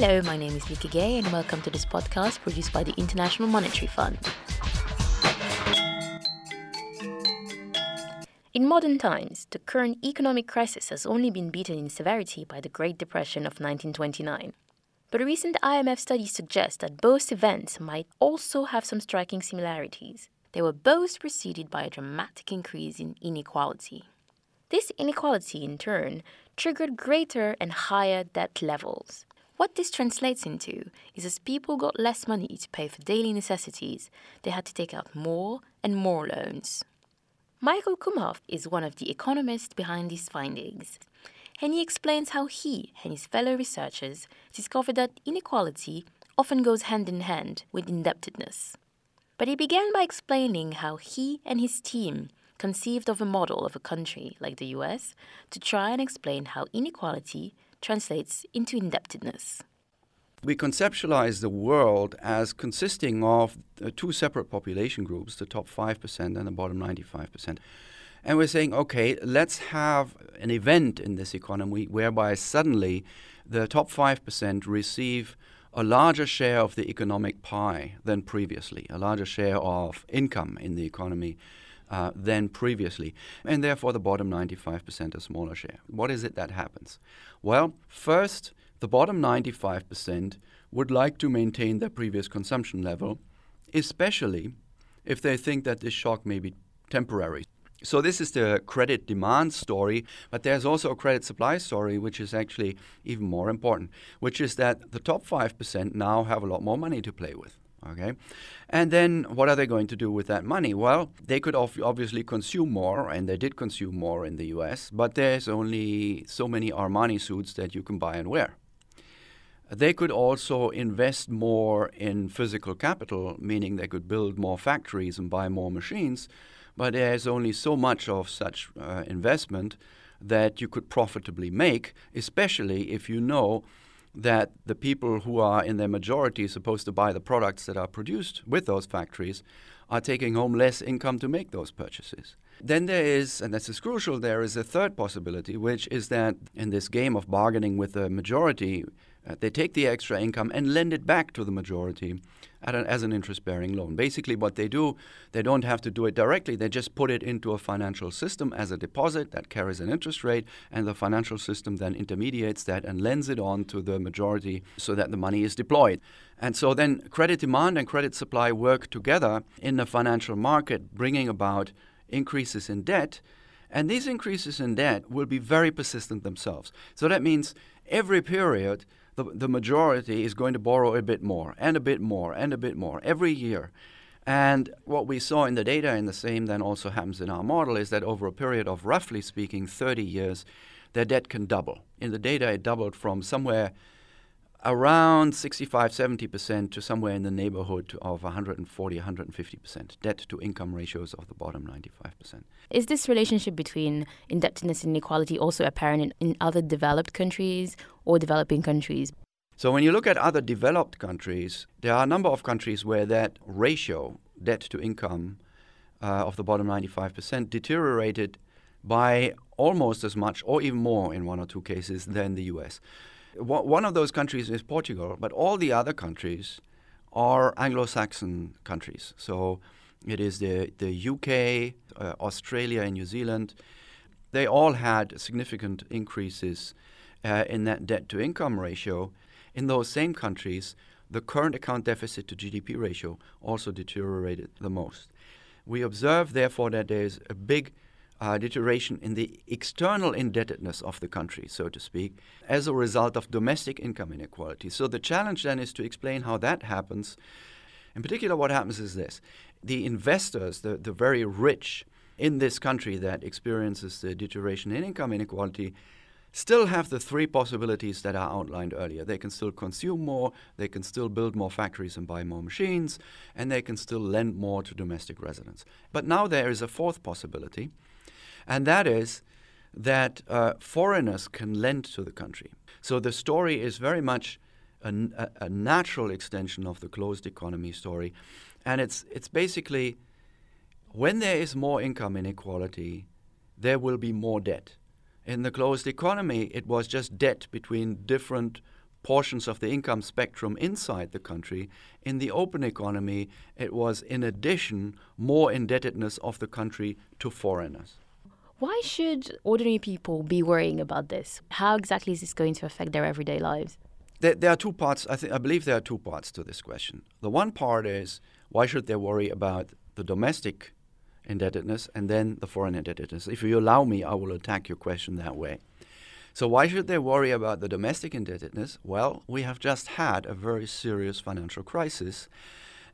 Hello, my name is Vicky Gay, and welcome to this podcast produced by the International Monetary Fund. In modern times, the current economic crisis has only been beaten in severity by the Great Depression of 1929. But recent IMF study suggests that both events might also have some striking similarities. They were both preceded by a dramatic increase in inequality. This inequality, in turn, triggered greater and higher debt levels. What this translates into is as people got less money to pay for daily necessities, they had to take out more and more loans. Michael Kumhof is one of the economists behind these findings, and he explains how he and his fellow researchers discovered that inequality often goes hand in hand with indebtedness. But he began by explaining how he and his team conceived of a model of a country like the US to try and explain how inequality translates into indebtedness. We conceptualize the world as consisting of uh, two separate population groups, the top 5% and the bottom 95%. And we're saying, okay, let's have an event in this economy whereby suddenly the top 5% receive a larger share of the economic pie than previously, a larger share of income in the economy uh, than previously, and therefore the bottom 95% a smaller share. What is it that happens? Well, first, the bottom 95% would like to maintain their previous consumption level, especially if they think that this shock may be temporary. So, this is the credit demand story, but there's also a credit supply story, which is actually even more important, which is that the top 5% now have a lot more money to play with. Okay, and then what are they going to do with that money? Well, they could obviously consume more, and they did consume more in the U.S. But there's only so many Armani suits that you can buy and wear. They could also invest more in physical capital, meaning they could build more factories and buy more machines, but there's only so much of such uh, investment that you could profitably make, especially if you know that the people who are in their majority supposed to buy the products that are produced with those factories are taking home less income to make those purchases. Then there is, and this is crucial, there is a third possibility, which is that in this game of bargaining with the majority, uh, they take the extra income and lend it back to the majority an, as an interest bearing loan. Basically, what they do, they don't have to do it directly, they just put it into a financial system as a deposit that carries an interest rate, and the financial system then intermediates that and lends it on to the majority so that the money is deployed. And so then credit demand and credit supply work together in the financial market, bringing about increases in debt. And these increases in debt will be very persistent themselves. So that means every period the, the majority is going to borrow a bit more and a bit more and a bit more every year. And what we saw in the data, and the same then also happens in our model, is that over a period of roughly speaking 30 years, their debt can double. In the data, it doubled from somewhere around 65 70% to somewhere in the neighborhood of 140 150% debt to income ratios of the bottom 95%. Is this relationship between indebtedness and inequality also apparent in, in other developed countries or developing countries? So when you look at other developed countries, there are a number of countries where that ratio, debt to income, uh, of the bottom 95% deteriorated by almost as much or even more in one or two cases than the US one of those countries is Portugal, but all the other countries are Anglo-Saxon countries. So it is the the UK, uh, Australia, and New Zealand. They all had significant increases uh, in that debt-to-income ratio. In those same countries, the current account deficit to GDP ratio also deteriorated the most. We observe, therefore, that there is a big uh, deterioration in the external indebtedness of the country, so to speak, as a result of domestic income inequality. So the challenge then is to explain how that happens. In particular, what happens is this the investors, the, the very rich in this country that experiences the deterioration in income inequality, still have the three possibilities that are outlined earlier. They can still consume more, they can still build more factories and buy more machines, and they can still lend more to domestic residents. But now there is a fourth possibility, and that is that uh, foreigners can lend to the country. So the story is very much a, a, a, natural extension of the closed economy story, and it's it's basically when there is more income inequality, there will be more debt. In the closed economy, it was just debt between different portions of the income spectrum inside the country. In the open economy, it was in addition more indebtedness of the country to foreigners. Why should ordinary people be worrying about this? How exactly is this going to affect their everyday lives? There, there are two parts. I, think, I believe there are two parts to this question. The one part is why should they worry about the domestic indebtedness and then the foreign indebtedness? If you allow me, I will attack your question that way. So, why should they worry about the domestic indebtedness? Well, we have just had a very serious financial crisis,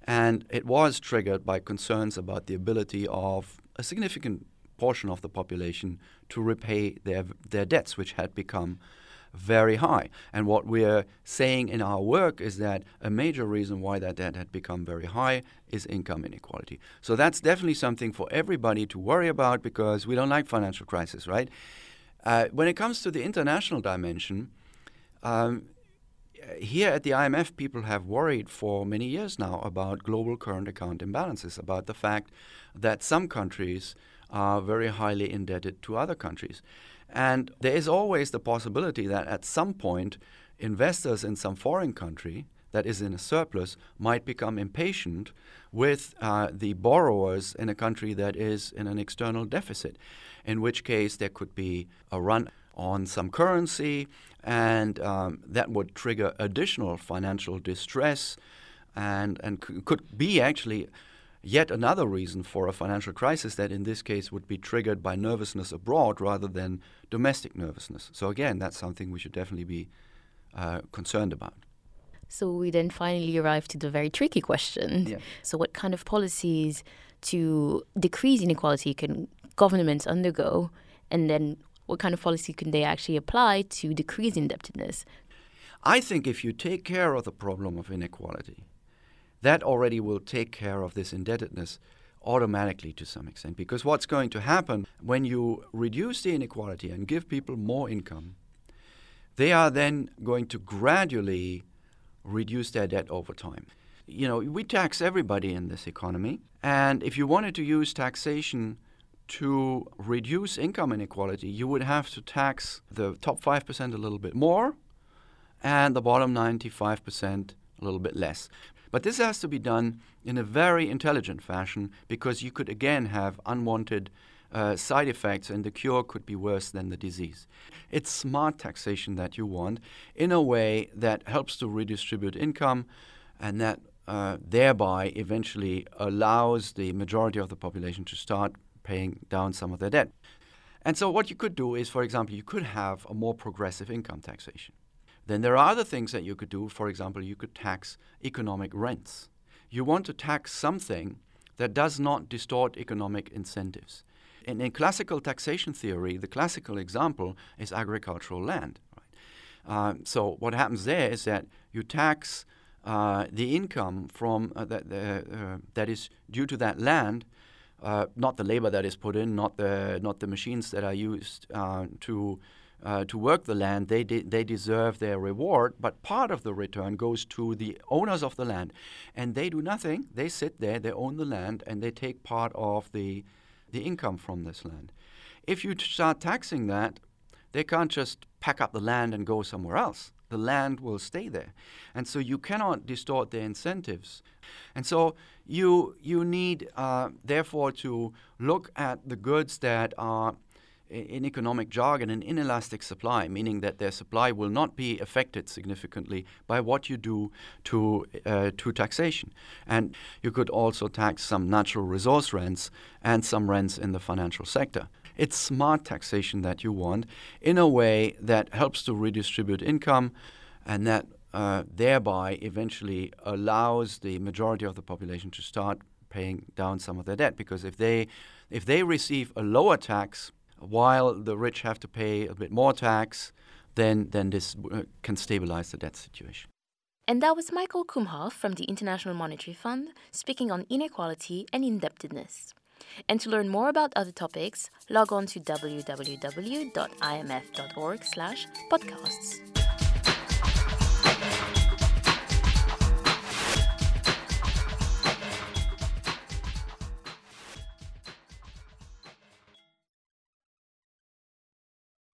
and it was triggered by concerns about the ability of a significant portion of the population to repay their, their debts, which had become very high. And what we're saying in our work is that a major reason why that debt had become very high is income inequality. So that's definitely something for everybody to worry about because we don't like financial crisis, right? Uh, when it comes to the international dimension, um, here at the IMF, people have worried for many years now about global current account imbalances, about the fact that some countries are very highly indebted to other countries. And there is always the possibility that at some point, investors in some foreign country that is in a surplus might become impatient with uh, the borrowers in a country that is in an external deficit, in which case there could be a run on some currency, and um, that would trigger additional financial distress and, and c- could be actually yet another reason for a financial crisis that in this case would be triggered by nervousness abroad rather than domestic nervousness. So, again, that's something we should definitely be uh, concerned about. So, we then finally arrive to the very tricky question. Yeah. So, what kind of policies to decrease inequality can governments undergo? And then, what kind of policy can they actually apply to decrease indebtedness? I think if you take care of the problem of inequality, that already will take care of this indebtedness automatically to some extent. Because what's going to happen when you reduce the inequality and give people more income, they are then going to gradually reduce their debt over time. You know, we tax everybody in this economy, and if you wanted to use taxation to reduce income inequality, you would have to tax the top 5% a little bit more and the bottom 95% a little bit less. But this has to be done in a very intelligent fashion because you could again have unwanted uh, side effects and the cure could be worse than the disease. It's smart taxation that you want in a way that helps to redistribute income and that uh, thereby eventually allows the majority of the population to start paying down some of their debt. And so, what you could do is, for example, you could have a more progressive income taxation. Then there are other things that you could do. For example, you could tax economic rents. You want to tax something that does not distort economic incentives. And in classical taxation theory, the classical example is agricultural land. Right? Uh, so what happens there is that you tax uh, the income from uh, that, uh, that is due to that land, uh, not the labor that is put in, not the not the machines that are used uh, to uh, to work the land, they, de- they deserve their reward, but part of the return goes to the owners of the land. And they do nothing. They sit there, they own the land, and they take part of the, the income from this land. If you start taxing that, they can't just pack up the land and go somewhere else. The land will stay there. And so you cannot distort their incentives. And so you, you need, uh, therefore, to look at the goods that are in economic jargon, an inelastic supply, meaning that their supply will not be affected significantly by what you do to, uh, to taxation. And you could also tax some natural resource rents and some rents in the financial sector. It's smart taxation that you want in a way that helps to redistribute income and that uh, thereby eventually allows the majority of the population to start paying down some of their debt. Because if they, if they receive a lower tax, while the rich have to pay a bit more tax, then, then this uh, can stabilize the debt situation. And that was Michael Kumhof from the International Monetary Fund speaking on inequality and indebtedness. And to learn more about other topics, log on to www.imf.org/podcasts.